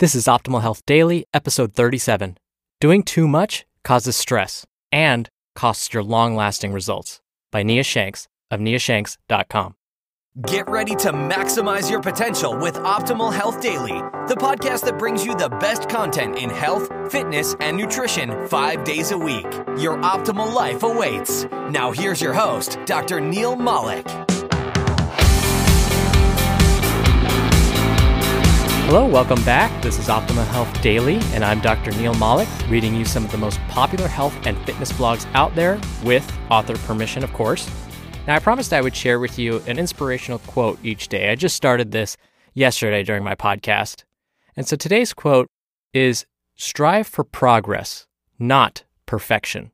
This is Optimal Health Daily, episode 37. Doing too much causes stress and costs your long lasting results by Nia Shanks of niashanks.com. Get ready to maximize your potential with Optimal Health Daily, the podcast that brings you the best content in health, fitness, and nutrition five days a week. Your optimal life awaits. Now, here's your host, Dr. Neal Malik. Hello, welcome back. This is Optimal Health Daily, and I'm Dr. Neal Malik, reading you some of the most popular health and fitness blogs out there with author permission, of course. Now, I promised I would share with you an inspirational quote each day. I just started this yesterday during my podcast. And so today's quote is strive for progress, not perfection.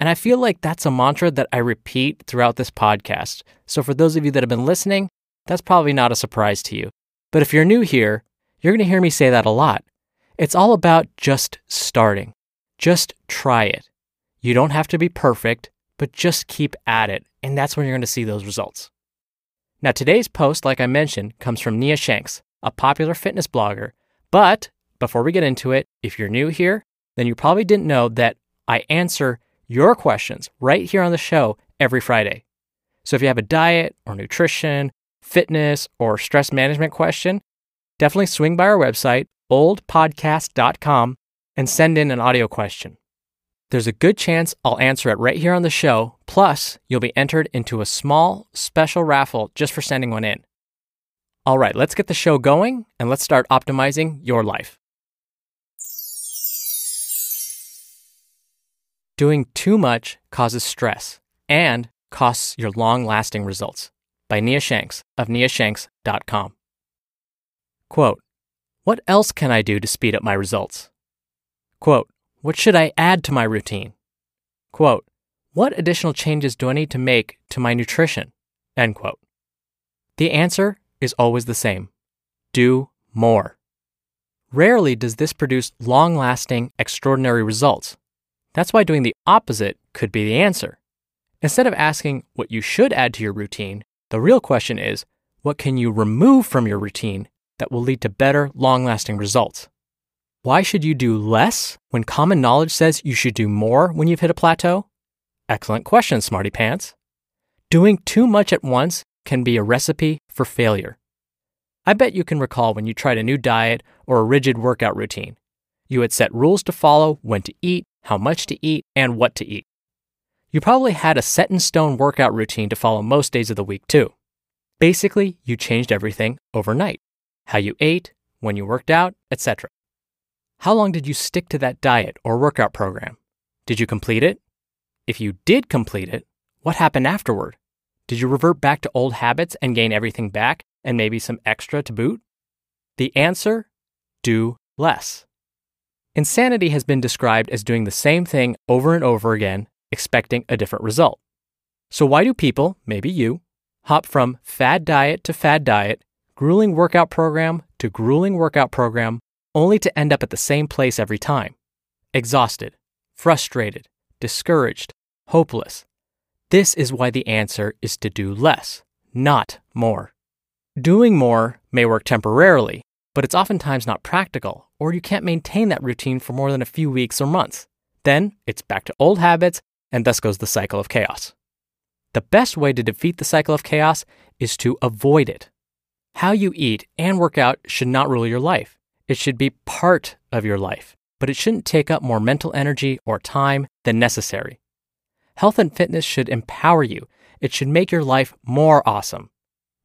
And I feel like that's a mantra that I repeat throughout this podcast. So for those of you that have been listening, that's probably not a surprise to you. But if you're new here, you're going to hear me say that a lot. It's all about just starting. Just try it. You don't have to be perfect, but just keep at it and that's when you're going to see those results. Now, today's post, like I mentioned, comes from Nia Shanks, a popular fitness blogger. But before we get into it, if you're new here, then you probably didn't know that I answer your questions right here on the show every Friday. So if you have a diet or nutrition, fitness, or stress management question, definitely swing by our website, oldpodcast.com, and send in an audio question. There's a good chance I'll answer it right here on the show. Plus, you'll be entered into a small special raffle just for sending one in. All right, let's get the show going and let's start optimizing your life. Doing too much causes stress and costs your long lasting results. By Nia Shanks of niashanks.com. Quote What else can I do to speed up my results? Quote what should I add to my routine? Quote, what additional changes do I need to make to my nutrition? End quote. The answer is always the same do more. Rarely does this produce long lasting, extraordinary results. That's why doing the opposite could be the answer. Instead of asking what you should add to your routine, the real question is what can you remove from your routine that will lead to better, long lasting results? Why should you do less when common knowledge says you should do more when you've hit a plateau? Excellent question, Smarty Pants. Doing too much at once can be a recipe for failure. I bet you can recall when you tried a new diet or a rigid workout routine. You had set rules to follow, when to eat, how much to eat, and what to eat. You probably had a set in stone workout routine to follow most days of the week, too. Basically, you changed everything overnight how you ate, when you worked out, etc. How long did you stick to that diet or workout program? Did you complete it? If you did complete it, what happened afterward? Did you revert back to old habits and gain everything back and maybe some extra to boot? The answer do less. Insanity has been described as doing the same thing over and over again, expecting a different result. So, why do people, maybe you, hop from fad diet to fad diet, grueling workout program to grueling workout program, only to end up at the same place every time exhausted, frustrated, discouraged, hopeless. This is why the answer is to do less, not more. Doing more may work temporarily, but it's oftentimes not practical, or you can't maintain that routine for more than a few weeks or months. Then it's back to old habits, and thus goes the cycle of chaos. The best way to defeat the cycle of chaos is to avoid it. How you eat and work out should not rule your life. It should be part of your life, but it shouldn't take up more mental energy or time than necessary. Health and fitness should empower you. It should make your life more awesome.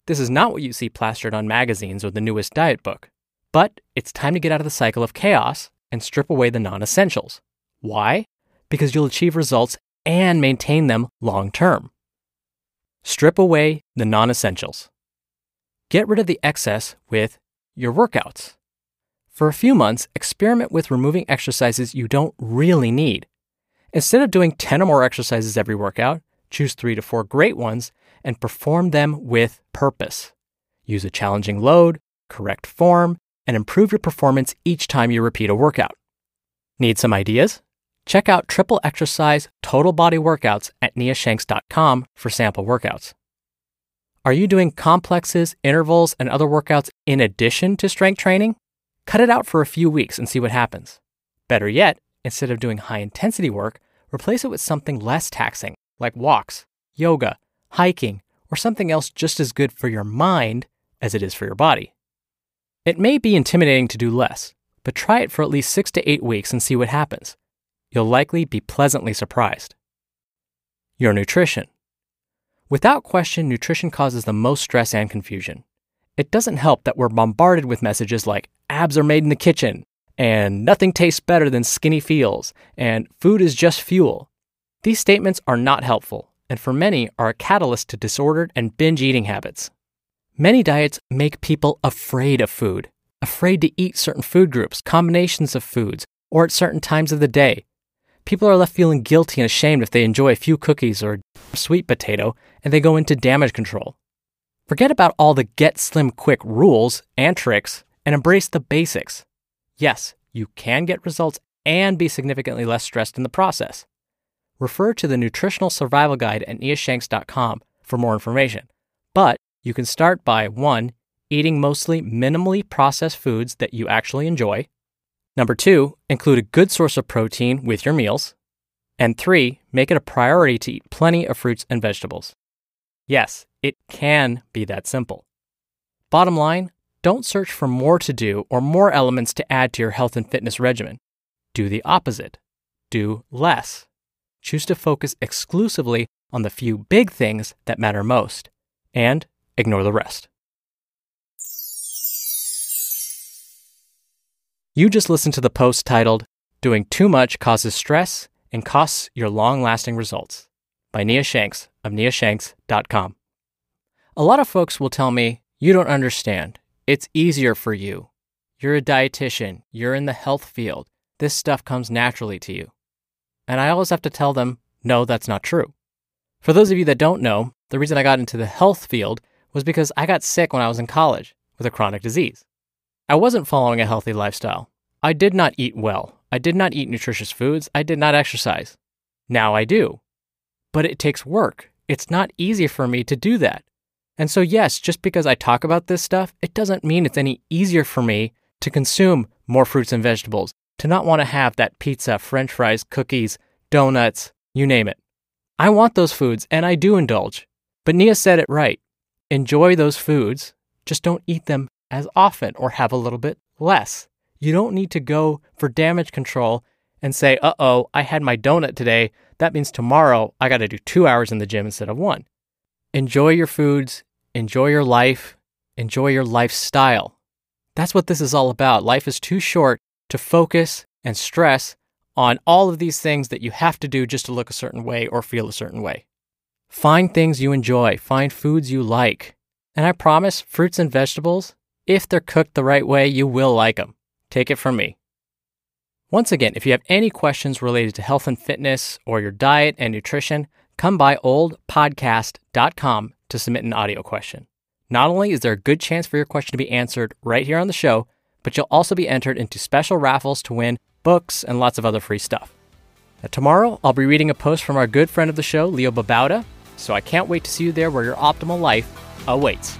This is not what you see plastered on magazines or the newest diet book. But it's time to get out of the cycle of chaos and strip away the non essentials. Why? Because you'll achieve results and maintain them long term. Strip away the non essentials. Get rid of the excess with your workouts. For a few months, experiment with removing exercises you don't really need. Instead of doing 10 or more exercises every workout, choose three to four great ones and perform them with purpose. Use a challenging load, correct form, and improve your performance each time you repeat a workout. Need some ideas? Check out triple exercise total body workouts at niashanks.com for sample workouts. Are you doing complexes, intervals, and other workouts in addition to strength training? cut it out for a few weeks and see what happens. Better yet, instead of doing high intensity work, replace it with something less taxing, like walks, yoga, hiking, or something else just as good for your mind as it is for your body. It may be intimidating to do less, but try it for at least six to eight weeks and see what happens. You'll likely be pleasantly surprised. Your nutrition. Without question, nutrition causes the most stress and confusion. It doesn't help that we're bombarded with messages like abs are made in the kitchen, and nothing tastes better than skinny feels, and food is just fuel. These statements are not helpful, and for many are a catalyst to disordered and binge eating habits. Many diets make people afraid of food, afraid to eat certain food groups, combinations of foods, or at certain times of the day. People are left feeling guilty and ashamed if they enjoy a few cookies or sweet potato and they go into damage control. Forget about all the get slim quick rules and tricks and embrace the basics. Yes, you can get results and be significantly less stressed in the process. Refer to the Nutritional Survival Guide at niashanks.com for more information. But you can start by 1. Eating mostly minimally processed foods that you actually enjoy. Number 2. Include a good source of protein with your meals. And 3. Make it a priority to eat plenty of fruits and vegetables. Yes, it can be that simple. Bottom line, don't search for more to do or more elements to add to your health and fitness regimen. Do the opposite. Do less. Choose to focus exclusively on the few big things that matter most. And Ignore the rest. You just listened to the post titled, Doing Too Much Causes Stress and Costs Your Long Lasting Results by Nia Shanks of niashanks.com. A lot of folks will tell me, You don't understand. It's easier for you. You're a dietitian. You're in the health field. This stuff comes naturally to you. And I always have to tell them, No, that's not true. For those of you that don't know, the reason I got into the health field was because I got sick when I was in college with a chronic disease. I wasn't following a healthy lifestyle. I did not eat well. I did not eat nutritious foods. I did not exercise. Now I do. But it takes work. It's not easy for me to do that. And so, yes, just because I talk about this stuff, it doesn't mean it's any easier for me to consume more fruits and vegetables, to not want to have that pizza, french fries, cookies, donuts, you name it. I want those foods and I do indulge. But Nia said it right enjoy those foods, just don't eat them as often or have a little bit less. You don't need to go for damage control and say, uh oh, I had my donut today. That means tomorrow I got to do two hours in the gym instead of one. Enjoy your foods, enjoy your life, enjoy your lifestyle. That's what this is all about. Life is too short to focus and stress on all of these things that you have to do just to look a certain way or feel a certain way. Find things you enjoy, find foods you like. And I promise, fruits and vegetables, if they're cooked the right way, you will like them. Take it from me. Once again, if you have any questions related to health and fitness or your diet and nutrition, come by oldpodcast.com to submit an audio question. Not only is there a good chance for your question to be answered right here on the show, but you'll also be entered into special raffles to win books and lots of other free stuff. Now, tomorrow, I'll be reading a post from our good friend of the show, Leo Babauta, so I can't wait to see you there where your optimal life awaits.